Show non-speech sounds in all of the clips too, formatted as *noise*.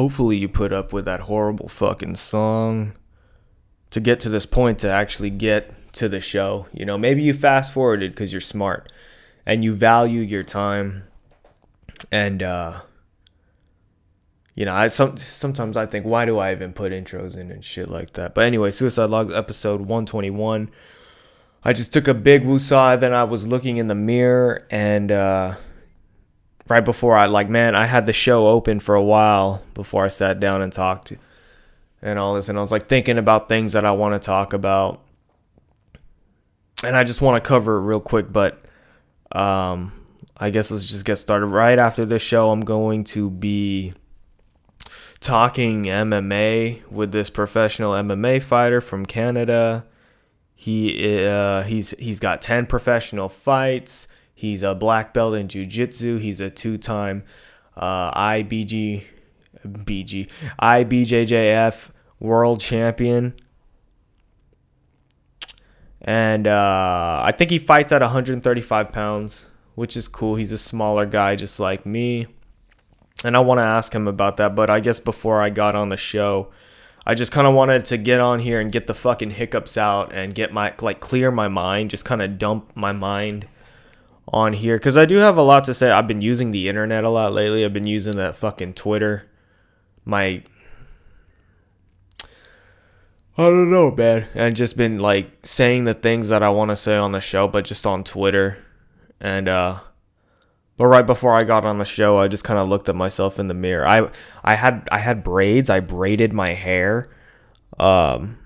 Hopefully, you put up with that horrible fucking song to get to this point to actually get to the show. You know, maybe you fast forwarded because you're smart and you value your time. And, uh, you know, I some, sometimes I think, why do I even put intros in and shit like that? But anyway, Suicide Logs episode 121. I just took a big woosah, then I was looking in the mirror and, uh, right before I like man, I had the show open for a while before I sat down and talked and all this and I was like thinking about things that I want to talk about. And I just want to cover it real quick, but um I guess let's just get started. Right after this show, I'm going to be talking MMA with this professional MMA fighter from Canada. He uh, he's he's got 10 professional fights. He's a black belt in jiu-jitsu. He's a two-time uh, IBG BG IBJJF world champion. And uh, I think he fights at 135 pounds, which is cool. He's a smaller guy just like me. And I want to ask him about that, but I guess before I got on the show, I just kind of wanted to get on here and get the fucking hiccups out and get my like clear my mind, just kind of dump my mind on here because I do have a lot to say. I've been using the internet a lot lately. I've been using that fucking Twitter. My I don't know, man. And just been like saying the things that I want to say on the show, but just on Twitter. And uh but right before I got on the show, I just kind of looked at myself in the mirror. I I had I had braids. I braided my hair um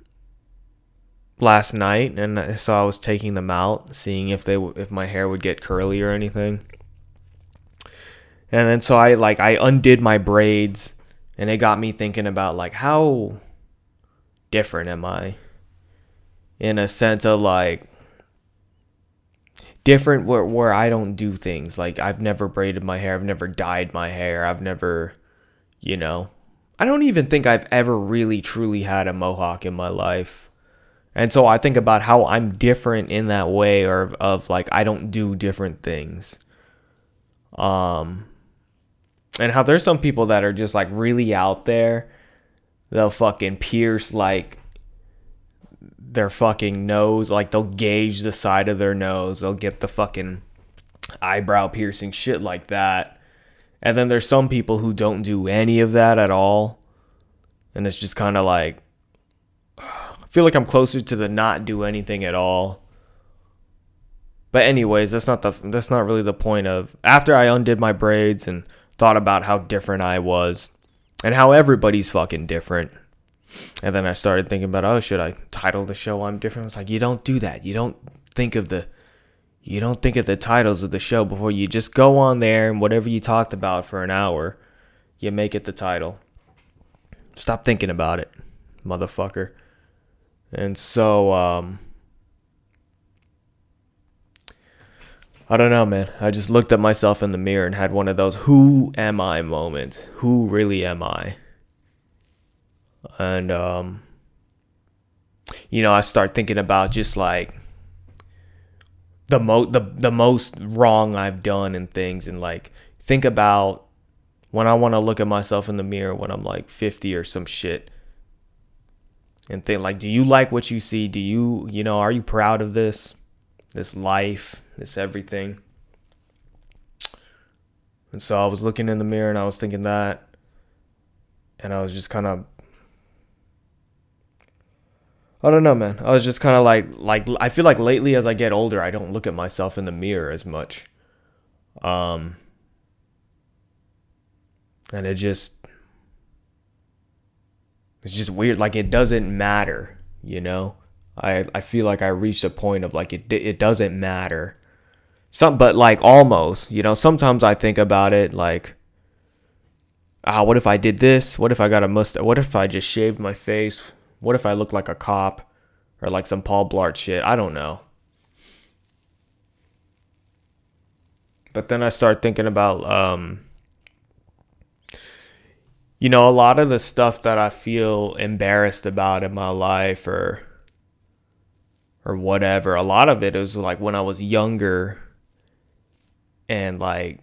last night and so I was taking them out, seeing if they if my hair would get curly or anything. And then so I like I undid my braids and it got me thinking about like how different am I? In a sense of like different where where I don't do things. Like I've never braided my hair, I've never dyed my hair, I've never you know. I don't even think I've ever really truly had a mohawk in my life. And so I think about how I'm different in that way or of like I don't do different things. Um and how there's some people that are just like really out there. They'll fucking pierce like their fucking nose, like they'll gauge the side of their nose. They'll get the fucking eyebrow piercing shit like that. And then there's some people who don't do any of that at all. And it's just kind of like feel like I'm closer to the not do anything at all. But anyways, that's not the that's not really the point of after I undid my braids and thought about how different I was and how everybody's fucking different. And then I started thinking about, oh, should I title the show I'm different? It's like, you don't do that. You don't think of the you don't think of the titles of the show before you just go on there and whatever you talked about for an hour, you make it the title. Stop thinking about it, motherfucker. And so, um, I don't know, man. I just looked at myself in the mirror and had one of those who am I moments. Who really am I? And, um, you know, I start thinking about just like the mo the the most wrong I've done and things and like think about when I want to look at myself in the mirror when I'm like 50 or some shit and think like do you like what you see? Do you you know are you proud of this this life this everything? And so i was looking in the mirror and i was thinking that and i was just kind of i don't know man. I was just kind of like like i feel like lately as i get older i don't look at myself in the mirror as much. Um and it just it's just weird. Like it doesn't matter, you know. I I feel like I reached a point of like it it doesn't matter. Some but like almost, you know. Sometimes I think about it like ah, what if I did this? What if I got a mustache? What if I just shaved my face? What if I look like a cop or like some Paul Blart shit? I don't know. But then I start thinking about, um, you know, a lot of the stuff that I feel embarrassed about in my life or or whatever. A lot of it is like when I was younger and like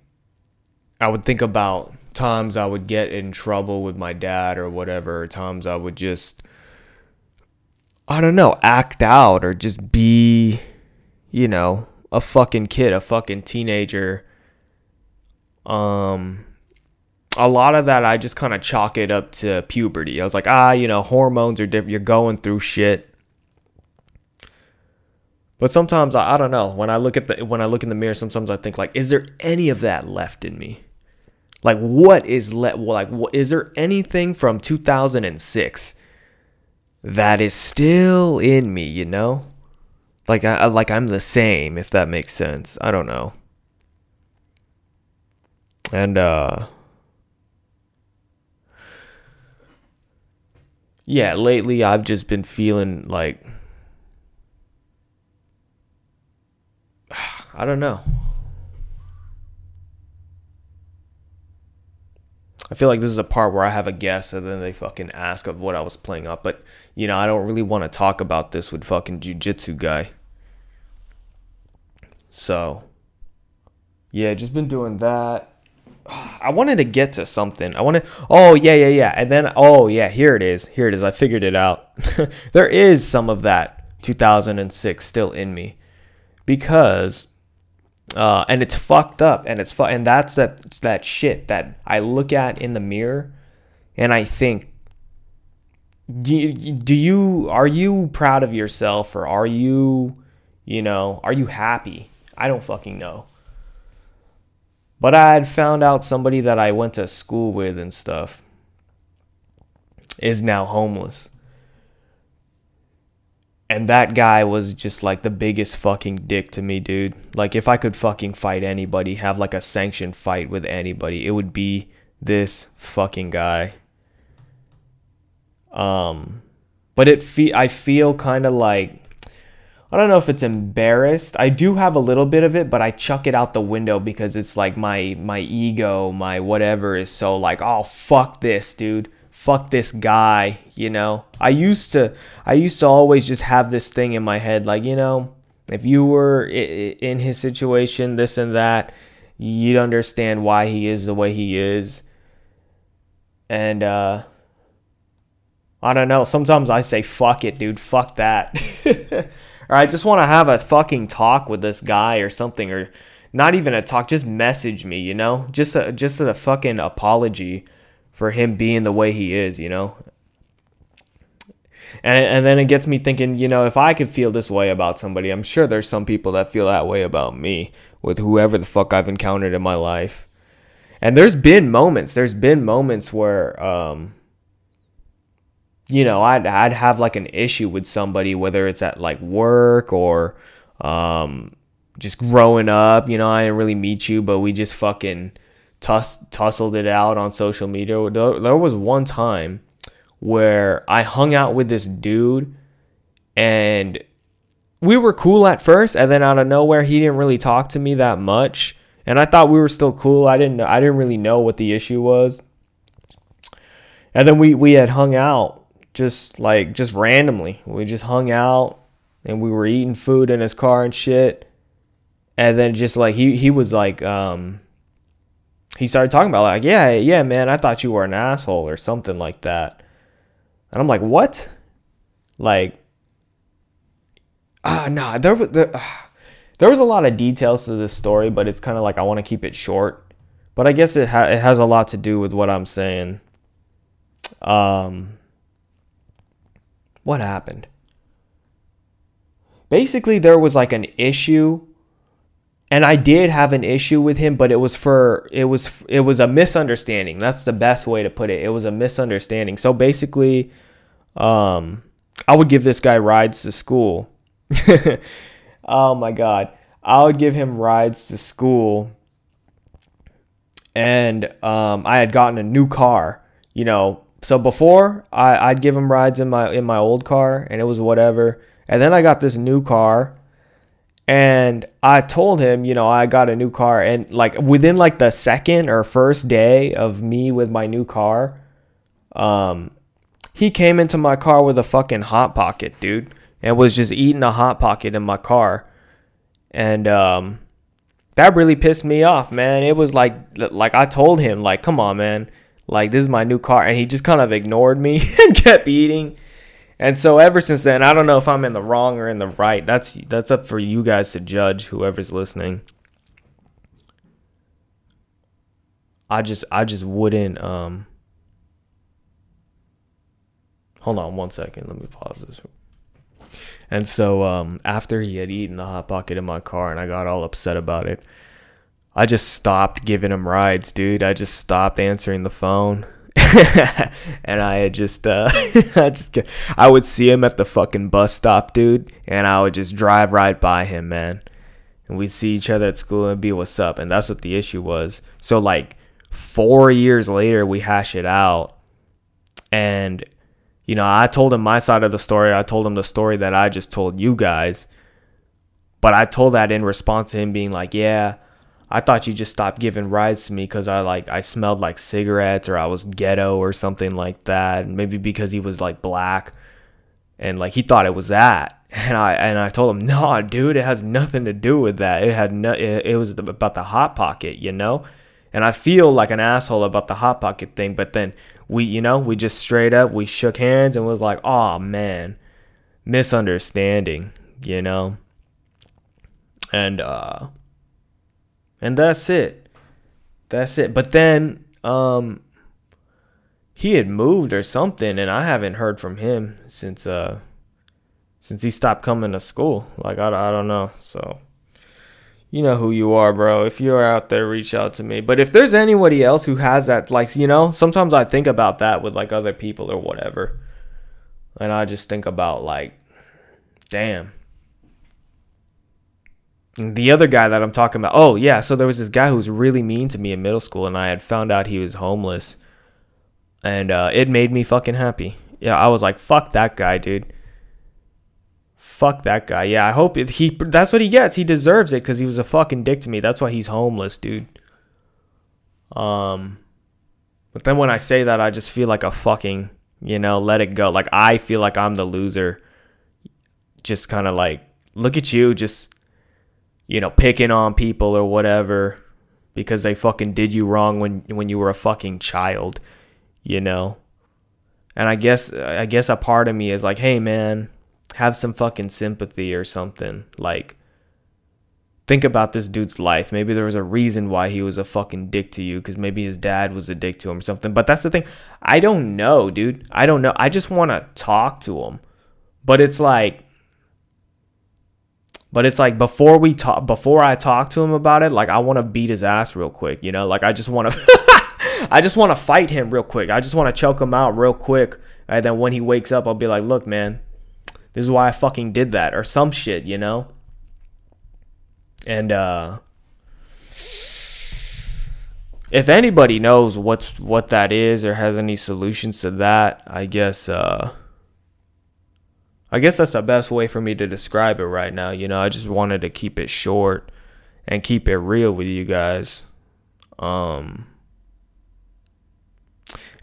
I would think about times I would get in trouble with my dad or whatever, times I would just I don't know, act out or just be, you know, a fucking kid, a fucking teenager. Um a lot of that I just kind of chalk it up to puberty. I was like, ah, you know, hormones are different. You're going through shit. But sometimes I, I don't know. When I look at the when I look in the mirror, sometimes I think like, is there any of that left in me? Like, what is left? Like, what, is there anything from 2006 that is still in me? You know, like I like I'm the same. If that makes sense. I don't know. And uh. Yeah, lately I've just been feeling like *sighs* I don't know. I feel like this is a part where I have a guess and then they fucking ask of what I was playing up. But, you know, I don't really want to talk about this with fucking jujitsu guy. So, yeah, just been doing that. *sighs* I wanted to get to something. I wanted, oh, yeah, yeah, yeah. And then, oh, yeah, here it is. Here it is. I figured it out. *laughs* there is some of that 2006 still in me because uh, and it's fucked up and it's fu- and that's that that shit that I look at in the mirror and I think do you, do you are you proud of yourself or are you you know are you happy I don't fucking know but I had found out somebody that I went to school with and stuff is now homeless and that guy was just like the biggest fucking dick to me, dude. Like if I could fucking fight anybody, have like a sanctioned fight with anybody, it would be this fucking guy. Um but it fe- I feel kind of like I don't know if it's embarrassed. I do have a little bit of it, but I chuck it out the window because it's like my my ego, my whatever is so like, "Oh, fuck this, dude." fuck this guy, you know. I used to I used to always just have this thing in my head like, you know, if you were in his situation, this and that, you'd understand why he is the way he is. And uh I don't know, sometimes I say fuck it, dude, fuck that. *laughs* or I just want to have a fucking talk with this guy or something or not even a talk, just message me, you know? Just a just a fucking apology for him being the way he is, you know? And, and then it gets me thinking, you know, if I could feel this way about somebody, I'm sure there's some people that feel that way about me with whoever the fuck I've encountered in my life. And there's been moments, there's been moments where, um, you know, I'd, I'd have like an issue with somebody, whether it's at like work or, um, just growing up, you know, I didn't really meet you, but we just fucking tuss- tussled it out on social media. There, there was one time where I hung out with this dude and we were cool at first and then out of nowhere he didn't really talk to me that much and I thought we were still cool. I didn't I didn't really know what the issue was. And then we we had hung out just like just randomly. We just hung out and we were eating food in his car and shit. And then just like he he was like um he started talking about like, yeah, yeah, man, I thought you were an asshole or something like that. And I'm like, what? Like, ah, nah, there was there, uh, there was a lot of details to this story, but it's kind of like I want to keep it short. But I guess it ha- it has a lot to do with what I'm saying. Um, what happened? Basically, there was like an issue and I did have an issue with him, but it was for it was it was a misunderstanding. That's the best way to put it. It was a misunderstanding. So basically, um, I would give this guy rides to school. *laughs* oh my god, I would give him rides to school, and um, I had gotten a new car. You know, so before I, I'd give him rides in my in my old car, and it was whatever. And then I got this new car, and I told him, you know, I got a new car, and like within like the second or first day of me with my new car, um, he came into my car with a fucking hot pocket, dude, and was just eating a hot pocket in my car, and um, that really pissed me off, man. It was like like I told him, like, come on, man, like this is my new car, and he just kind of ignored me *laughs* and kept eating. And so ever since then, I don't know if I'm in the wrong or in the right. That's that's up for you guys to judge, whoever's listening. I just I just wouldn't um Hold on one second. Let me pause this. And so um, after he had eaten the hot pocket in my car and I got all upset about it, I just stopped giving him rides, dude. I just stopped answering the phone. *laughs* and I just, uh, *laughs* I just, I would see him at the fucking bus stop, dude, and I would just drive right by him, man. And we'd see each other at school and be what's up. And that's what the issue was. So like four years later, we hash it out, and you know, I told him my side of the story. I told him the story that I just told you guys. But I told that in response to him being like, "Yeah, I thought you just stopped giving rides to me because I like I smelled like cigarettes or I was ghetto or something like that. Maybe because he was like black, and like he thought it was that. *laughs* And I and I told him, "No, dude, it has nothing to do with that. It had no. It, it was about the hot pocket, you know." And I feel like an asshole about the hot pocket thing, but then we you know we just straight up we shook hands and was like oh man misunderstanding you know and uh and that's it that's it but then um he had moved or something and i haven't heard from him since uh since he stopped coming to school like i, I don't know so you know who you are, bro. If you're out there, reach out to me. But if there's anybody else who has that, like, you know, sometimes I think about that with like other people or whatever. And I just think about, like, damn. The other guy that I'm talking about, oh, yeah. So there was this guy who was really mean to me in middle school, and I had found out he was homeless. And uh, it made me fucking happy. Yeah, I was like, fuck that guy, dude fuck that guy. Yeah, I hope it, he that's what he gets. He deserves it because he was a fucking dick to me. That's why he's homeless, dude. Um, but then when I say that, I just feel like a fucking, you know, let it go. Like I feel like I'm the loser. Just kind of like, look at you, just, you know, picking on people or whatever because they fucking did you wrong when when you were a fucking child, you know. And I guess I guess a part of me is like, hey man, have some fucking sympathy or something. Like, think about this dude's life. Maybe there was a reason why he was a fucking dick to you because maybe his dad was a dick to him or something. But that's the thing. I don't know, dude. I don't know. I just want to talk to him. But it's like, but it's like before we talk, before I talk to him about it, like I want to beat his ass real quick, you know? Like I just want to, *laughs* I just want to fight him real quick. I just want to choke him out real quick. And then when he wakes up, I'll be like, look, man, this is why I fucking did that or some shit, you know? And uh if anybody knows what's what that is or has any solutions to that, I guess uh I guess that's the best way for me to describe it right now. You know, I just wanted to keep it short and keep it real with you guys. Um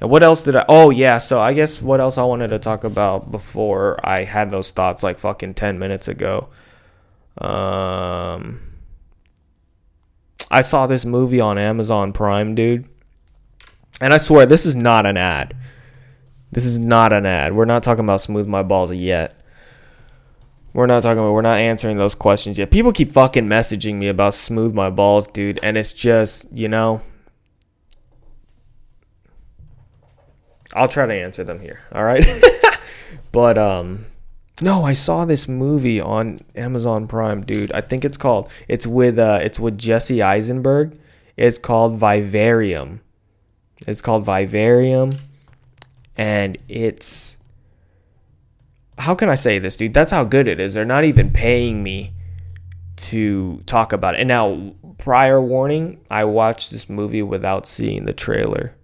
and what else did I? Oh yeah, so I guess what else I wanted to talk about before I had those thoughts like fucking ten minutes ago. Um, I saw this movie on Amazon Prime, dude, and I swear this is not an ad. This is not an ad. We're not talking about smooth my balls yet. We're not talking about. We're not answering those questions yet. People keep fucking messaging me about smooth my balls, dude, and it's just you know I'll try to answer them here. All right. *laughs* but um no, I saw this movie on Amazon Prime, dude. I think it's called it's with uh it's with Jesse Eisenberg. It's called Vivarium. It's called Vivarium and it's how can I say this, dude? That's how good it is. They're not even paying me to talk about it. And now prior warning, I watched this movie without seeing the trailer.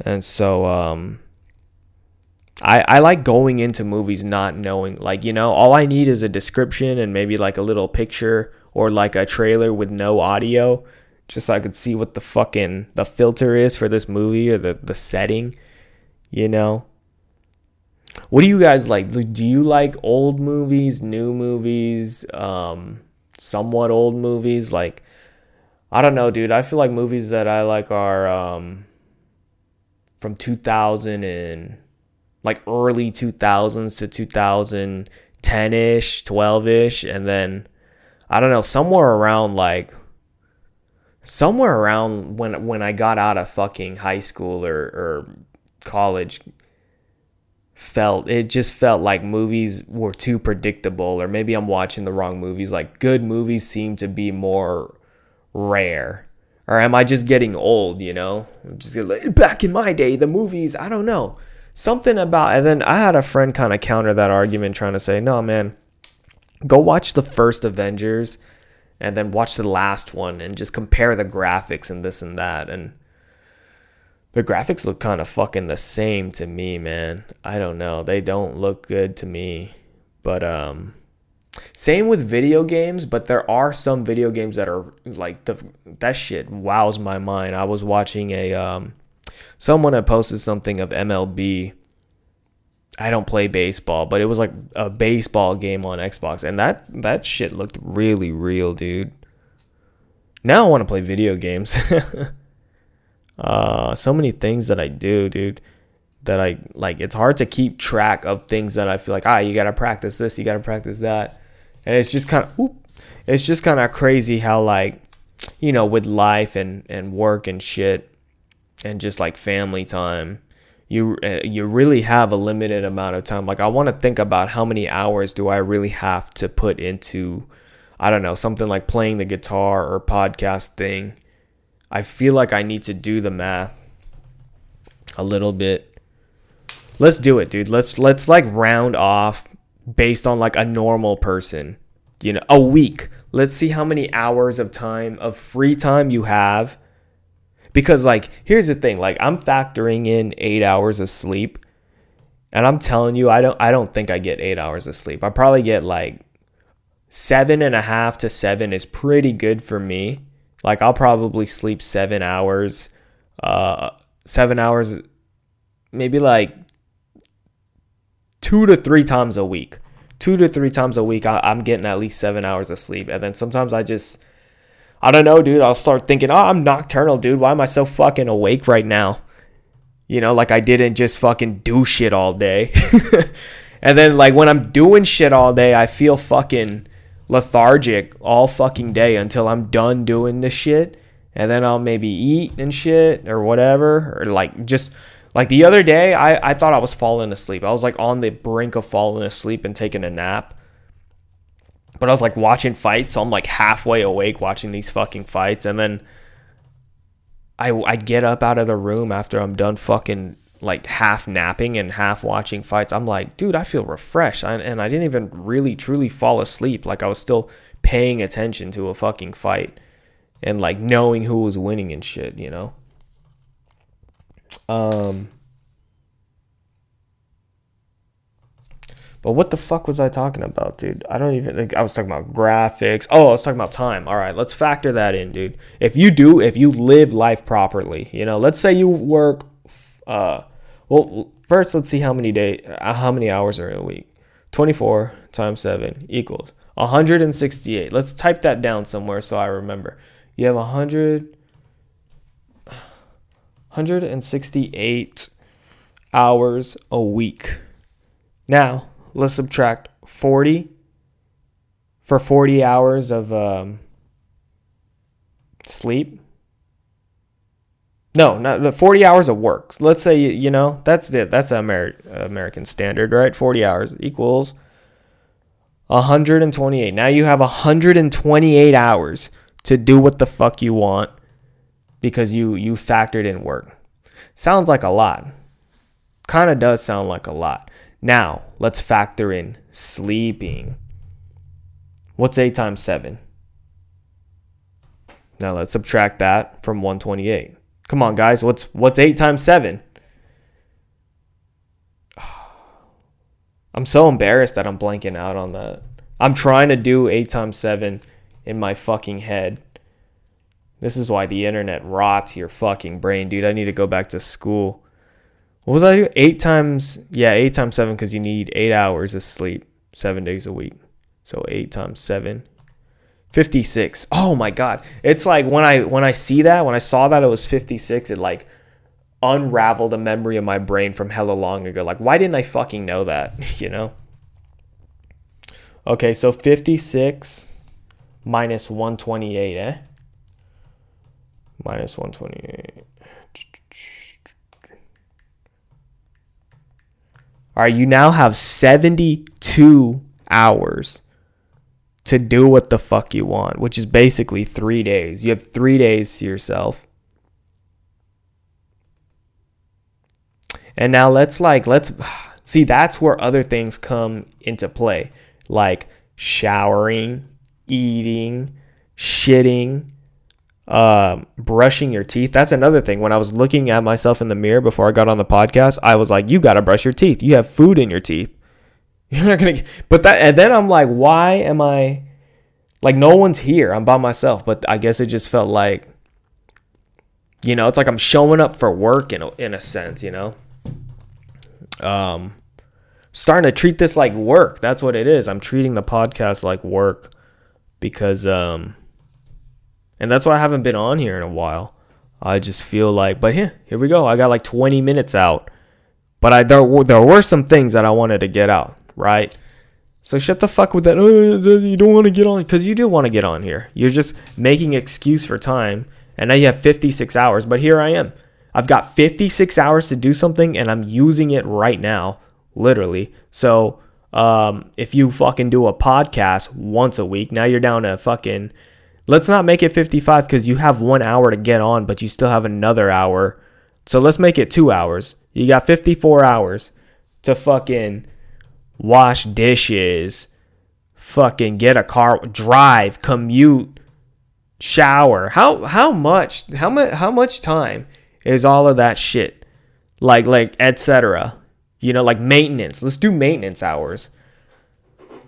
And so um I I like going into movies not knowing like, you know, all I need is a description and maybe like a little picture or like a trailer with no audio just so I could see what the fucking the filter is for this movie or the the setting, you know. What do you guys like? Do you like old movies, new movies, um somewhat old movies like I don't know, dude. I feel like movies that I like are um from 2000 and like early 2000s to 2010ish, 12ish and then I don't know, somewhere around like somewhere around when when I got out of fucking high school or or college felt it just felt like movies were too predictable or maybe I'm watching the wrong movies. Like good movies seem to be more rare. Or am I just getting old you know? Just like, back in my day the movies I don't know. Something about and then I had a friend kind of counter that argument trying to say no man go watch the first Avengers and then watch the last one and just compare the graphics and this and that. And the graphics look kind of fucking the same to me, man. I don't know. They don't look good to me. But um same with video games, but there are some video games that are like the that shit wows my mind. I was watching a um someone had posted something of MLB. I don't play baseball, but it was like a baseball game on Xbox and that that shit looked really real, dude. Now I want to play video games. *laughs* uh, so many things that I do, dude. That I like. It's hard to keep track of things that I feel like ah, you gotta practice this, you gotta practice that, and it's just kind of, it's just kind of crazy how like, you know, with life and and work and shit, and just like family time, you uh, you really have a limited amount of time. Like I want to think about how many hours do I really have to put into, I don't know, something like playing the guitar or podcast thing I feel like I need to do the math a little bit. Let's do it, dude. Let's let's like round off based on like a normal person. You know, a week. Let's see how many hours of time of free time you have. Because like here's the thing, like I'm factoring in 8 hours of sleep. And I'm telling you, I don't I don't think I get eight hours of sleep. I probably get like seven and a half to seven is pretty good for me. Like I'll probably sleep seven hours, uh, seven hours, maybe like two to three times a week. Two to three times a week, I, I'm getting at least seven hours of sleep. And then sometimes I just, I don't know, dude. I'll start thinking, oh, I'm nocturnal, dude. Why am I so fucking awake right now? You know, like I didn't just fucking do shit all day. *laughs* and then, like, when I'm doing shit all day, I feel fucking lethargic all fucking day until I'm done doing this shit. And then I'll maybe eat and shit or whatever. Or like just like the other day, I, I thought I was falling asleep. I was like on the brink of falling asleep and taking a nap. But I was like watching fights, so I'm like halfway awake watching these fucking fights. And then I, I get up out of the room after I'm done fucking like half napping and half watching fights, I'm like, dude, I feel refreshed. I, and I didn't even really truly fall asleep. Like I was still paying attention to a fucking fight and like knowing who was winning and shit, you know? Um, but what the fuck was I talking about, dude? I don't even think I was talking about graphics. Oh, I was talking about time. All right, let's factor that in, dude. If you do, if you live life properly, you know, let's say you work uh, well, first let's see how many day, uh, how many hours are in a week. 24 times 7 equals 168. Let's type that down somewhere so I remember. You have 100 168 hours a week. Now, let's subtract 40 for 40 hours of um, sleep. No, not the 40 hours of work. So let's say you know that's the that's Amer- American standard, right? 40 hours equals 128. Now you have 128 hours to do what the fuck you want because you you factored in work. Sounds like a lot. Kind of does sound like a lot. Now, let's factor in sleeping. What's 8 times 7? Now let's subtract that from 128. Come on, guys. What's what's 8 times 7? *sighs* I'm so embarrassed that I'm blanking out on that. I'm trying to do 8 times 7 in my fucking head. This is why the internet rots your fucking brain, dude. I need to go back to school. What was I? Do? Eight times, yeah, eight times seven because you need eight hours of sleep seven days a week. So eight times seven 56. Oh my god. It's like when I when I see that, when I saw that it was 56, it like unraveled a memory of my brain from hella long ago. Like why didn't I fucking know that, *laughs* you know? Okay, so 56 minus 128, eh? Minus 128. All right, you now have 72 hours to do what the fuck you want, which is basically three days. You have three days to yourself. And now let's like, let's *sighs* see, that's where other things come into play, like showering, eating, shitting, um, brushing your teeth. That's another thing. When I was looking at myself in the mirror before I got on the podcast, I was like, you got to brush your teeth. You have food in your teeth. You're not gonna. But that, and then I'm like, why am I? Like, no one's here. I'm by myself. But I guess it just felt like, you know, it's like I'm showing up for work in a, in a sense. You know, um, starting to treat this like work. That's what it is. I'm treating the podcast like work because um, and that's why I haven't been on here in a while. I just feel like, but here, here we go. I got like 20 minutes out. But I there, there were some things that I wanted to get out right? So shut the fuck with that. Oh, you don't want to get on because you do want to get on here. You're just making excuse for time, and now you have 56 hours. But here I am. I've got 56 hours to do something, and I'm using it right now, literally. So um, if you fucking do a podcast once a week, now you're down to fucking. Let's not make it 55 because you have one hour to get on, but you still have another hour. So let's make it two hours. You got 54 hours to fucking wash dishes, fucking get a car, drive, commute, shower. How how much how much how much time is all of that shit? Like like etc. You know, like maintenance. Let's do maintenance hours.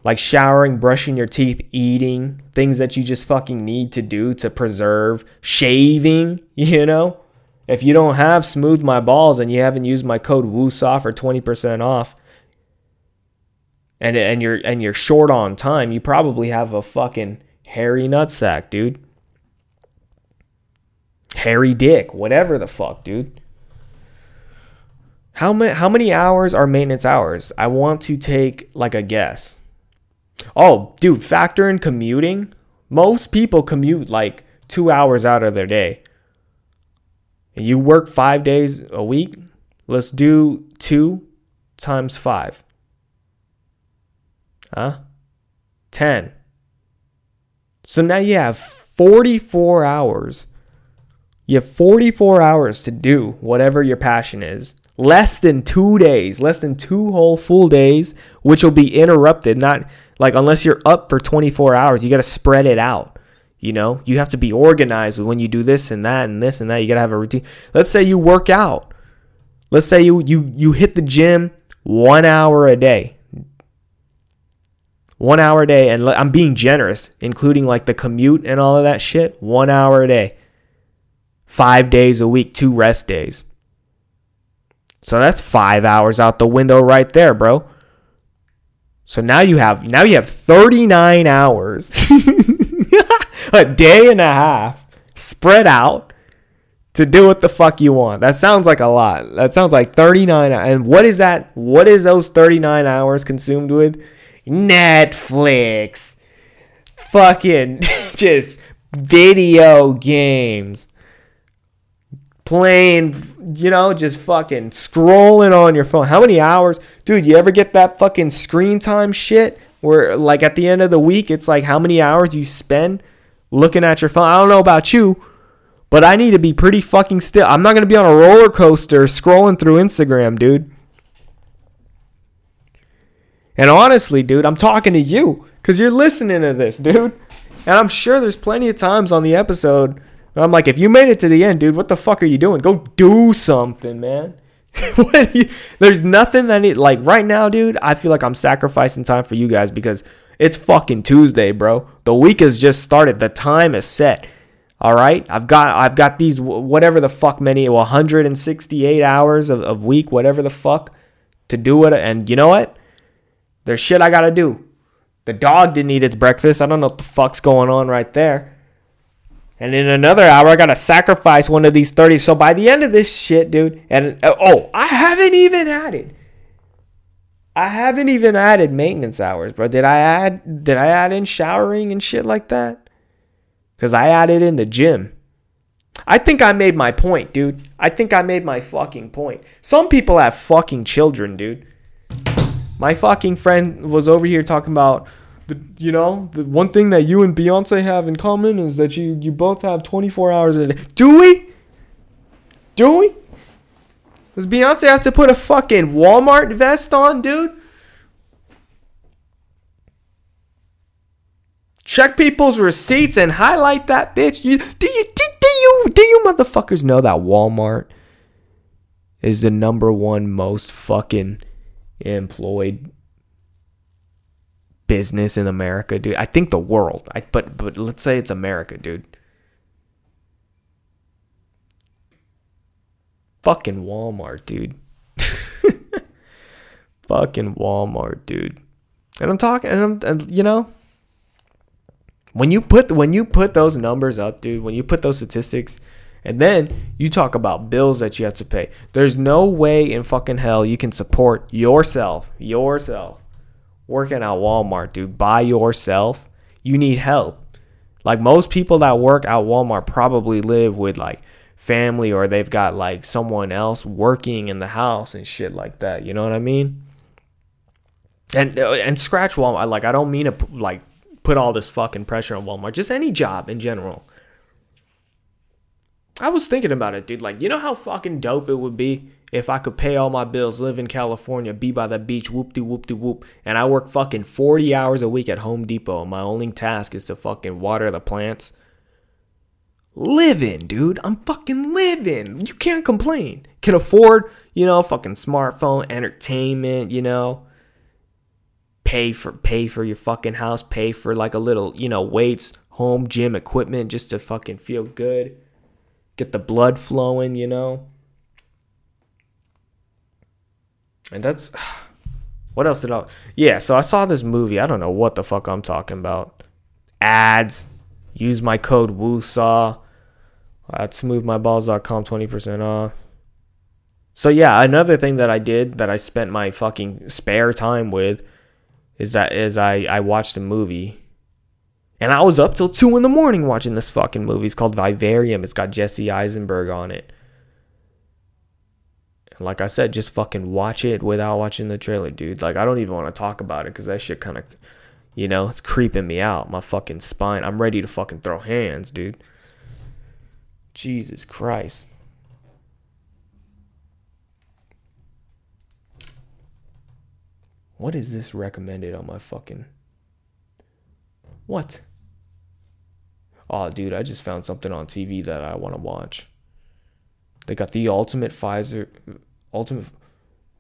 Like showering, brushing your teeth, eating, things that you just fucking need to do to preserve, shaving, *laughs* you know? If you don't have smooth my balls and you haven't used my code WOOSOFF for 20% off, and and you're and you're short on time, you probably have a fucking hairy nutsack, dude. Hairy dick, whatever the fuck, dude. How many how many hours are maintenance hours? I want to take like a guess. Oh, dude, factor in commuting. Most people commute like 2 hours out of their day. You work 5 days a week? Let's do 2 times 5. Huh? 10. So now you have 44 hours. You have 44 hours to do whatever your passion is. Less than two days, less than two whole full days, which will be interrupted. Not like unless you're up for 24 hours, you got to spread it out. You know, you have to be organized when you do this and that and this and that. You got to have a routine. Let's say you work out. Let's say you you you hit the gym one hour a day one hour a day, and I'm being generous, including like the commute and all of that shit. One hour a day, five days a week, two rest days. So that's five hours out the window right there, bro. So now you have now you have 39 hours, *laughs* a day and a half spread out to do what the fuck you want. That sounds like a lot. That sounds like 39 and what is that? What is those 39 hours consumed with? Netflix, fucking *laughs* just video games, playing, you know, just fucking scrolling on your phone. How many hours? Dude, you ever get that fucking screen time shit where, like, at the end of the week, it's like how many hours you spend looking at your phone? I don't know about you. But I need to be pretty fucking still. I'm not going to be on a roller coaster scrolling through Instagram, dude. And honestly, dude, I'm talking to you because you're listening to this, dude. And I'm sure there's plenty of times on the episode I'm like, if you made it to the end, dude, what the fuck are you doing? Go do something, man. *laughs* you, there's nothing that need like right now, dude. I feel like I'm sacrificing time for you guys because it's fucking Tuesday, bro. The week has just started. The time is set. All right, I've got I've got these whatever the fuck many 168 hours of, of week, whatever the fuck, to do it. And you know what? There's shit I gotta do. The dog didn't eat its breakfast. I don't know what the fuck's going on right there. And in another hour, I gotta sacrifice one of these 30. So by the end of this shit, dude, and uh, oh, I haven't even added. I haven't even added maintenance hours, bro. Did I add did I add in showering and shit like that? Because I added in the gym. I think I made my point, dude. I think I made my fucking point. Some people have fucking children, dude. My fucking friend was over here talking about the you know, the one thing that you and Beyonce have in common is that you you both have 24 hours a day. Do we? Do we? Does Beyonce have to put a fucking Walmart vest on, dude? Check people's receipts and highlight that bitch. You, do you do, do you do you motherfuckers know that Walmart is the number one most fucking employed business in America, dude? I think the world. I but but let's say it's America, dude. Fucking Walmart, dude. *laughs* Fucking Walmart, dude. And I'm talking, and I'm, and, you know, when you put when you put those numbers up, dude, when you put those statistics, and then you talk about bills that you have to pay. There's no way in fucking hell you can support yourself, yourself, working at Walmart, dude, by yourself. You need help. Like most people that work at Walmart probably live with like family or they've got like someone else working in the house and shit like that. You know what I mean? And uh, and scratch Walmart. Like I don't mean to like put all this fucking pressure on Walmart. Just any job in general. I was thinking about it, dude. Like, you know how fucking dope it would be if I could pay all my bills, live in California, be by the beach, whoop de whoop de whoop, and I work fucking 40 hours a week at Home Depot, and my only task is to fucking water the plants. Living, dude. I'm fucking living. You can't complain. Can afford, you know, fucking smartphone, entertainment, you know pay for pay for your fucking house, pay for like a little, you know, weights, home gym equipment just to fucking feel good. Get the blood flowing, you know. And that's *sighs* what else did I Yeah, so I saw this movie. I don't know what the fuck I'm talking about. Ads. Use my code WOOSAW at smoothmyballs.com 20% off. So yeah, another thing that I did that I spent my fucking spare time with is that is I I watched a movie, and I was up till two in the morning watching this fucking movie. It's called Vivarium. It's got Jesse Eisenberg on it. And like I said, just fucking watch it without watching the trailer, dude. Like I don't even want to talk about it because that shit kind of, you know, it's creeping me out. My fucking spine. I'm ready to fucking throw hands, dude. Jesus Christ. What is this recommended on my fucking. What? Oh, dude, I just found something on TV that I want to watch. They got the Ultimate Fighter. Ultimate.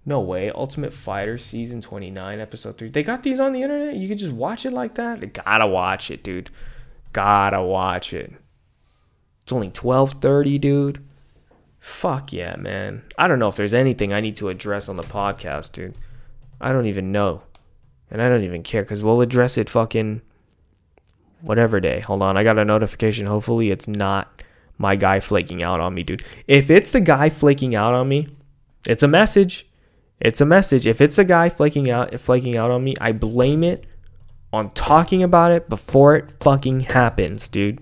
No way. Ultimate Fighter Season 29, Episode 3. They got these on the internet? You can just watch it like that? Gotta watch it, dude. Gotta watch it. It's only 12:30, dude. Fuck yeah, man. I don't know if there's anything I need to address on the podcast, dude. I don't even know. And I don't even care because we'll address it fucking whatever day. Hold on. I got a notification. Hopefully it's not my guy flaking out on me, dude. If it's the guy flaking out on me, it's a message. It's a message. If it's a guy flaking out flaking out on me, I blame it on talking about it before it fucking happens, dude.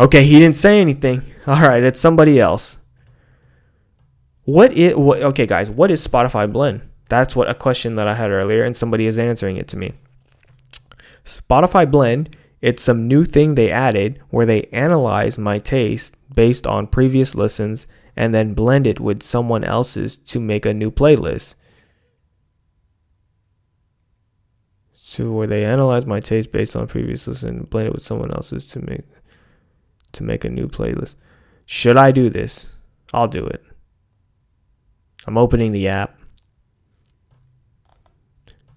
Okay, he didn't say anything. *laughs* All right, it's somebody else. What is what, okay, guys? What is Spotify Blend? That's what a question that I had earlier, and somebody is answering it to me. Spotify Blend, it's some new thing they added where they analyze my taste based on previous listens and then blend it with someone else's to make a new playlist. So where they analyze my taste based on previous listen and blend it with someone else's to make to make a new playlist. Should I do this? I'll do it. I'm opening the app.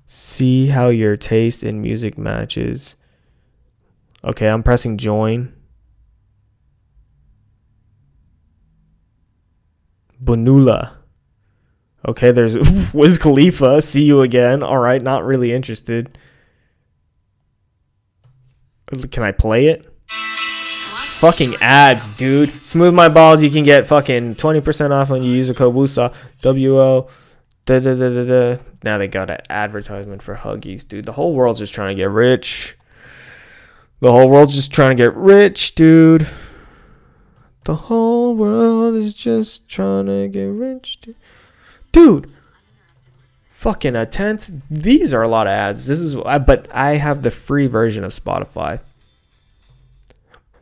See how your taste in music matches. Okay, I'm pressing join. Bonula. Okay, there's *laughs* Wiz Khalifa. See you again. All right, not really interested. Can I play it? Fucking ads, dude. Smooth my balls. You can get fucking 20% off when you use a code WUSA. W O. Da, da, da, da, da. Now they got an advertisement for Huggies, dude. The whole world's just trying to get rich. The whole world's just trying to get rich, dude. The whole world is just trying to get rich, dude. Dude, fucking intense. These are a lot of ads. This is, but I have the free version of Spotify.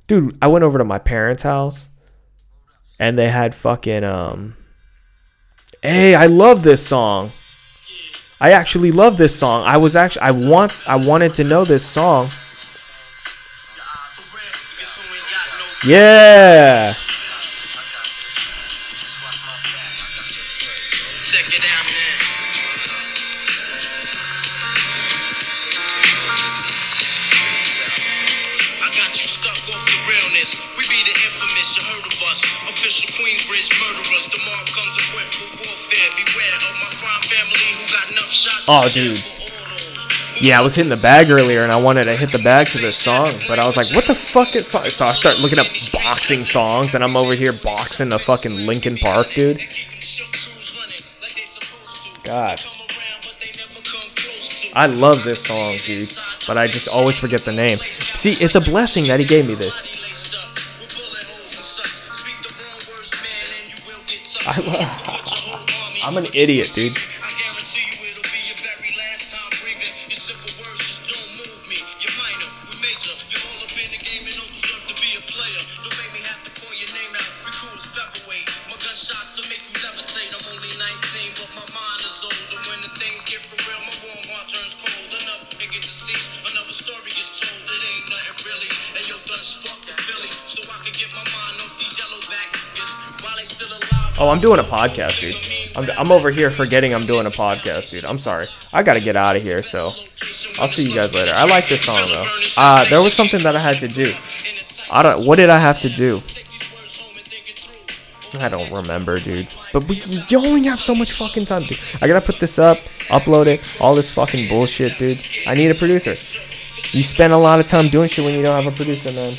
Dude, I went over to my parents' house, and they had fucking um. Hey, I love this song. I actually love this song. I was actually I want I wanted to know this song. Yeah. Oh, dude. Yeah, I was hitting the bag earlier and I wanted to hit the bag to this song, but I was like, what the fuck is song? So I start looking up boxing songs and I'm over here boxing the fucking Linkin Park, dude. God. I love this song, dude, but I just always forget the name. See, it's a blessing that he gave me this. I love, *laughs* I'm an idiot, dude. Oh, I'm doing a podcast, dude. I'm, I'm over here forgetting I'm doing a podcast, dude. I'm sorry. I gotta get out of here, so I'll see you guys later. I like this song though. Uh, there was something that I had to do. I don't. What did I have to do? I don't remember, dude. But we, you only have so much fucking time, dude. I gotta put this up, upload it, all this fucking bullshit, dude. I need a producer. You spend a lot of time doing shit when you don't have a producer, man.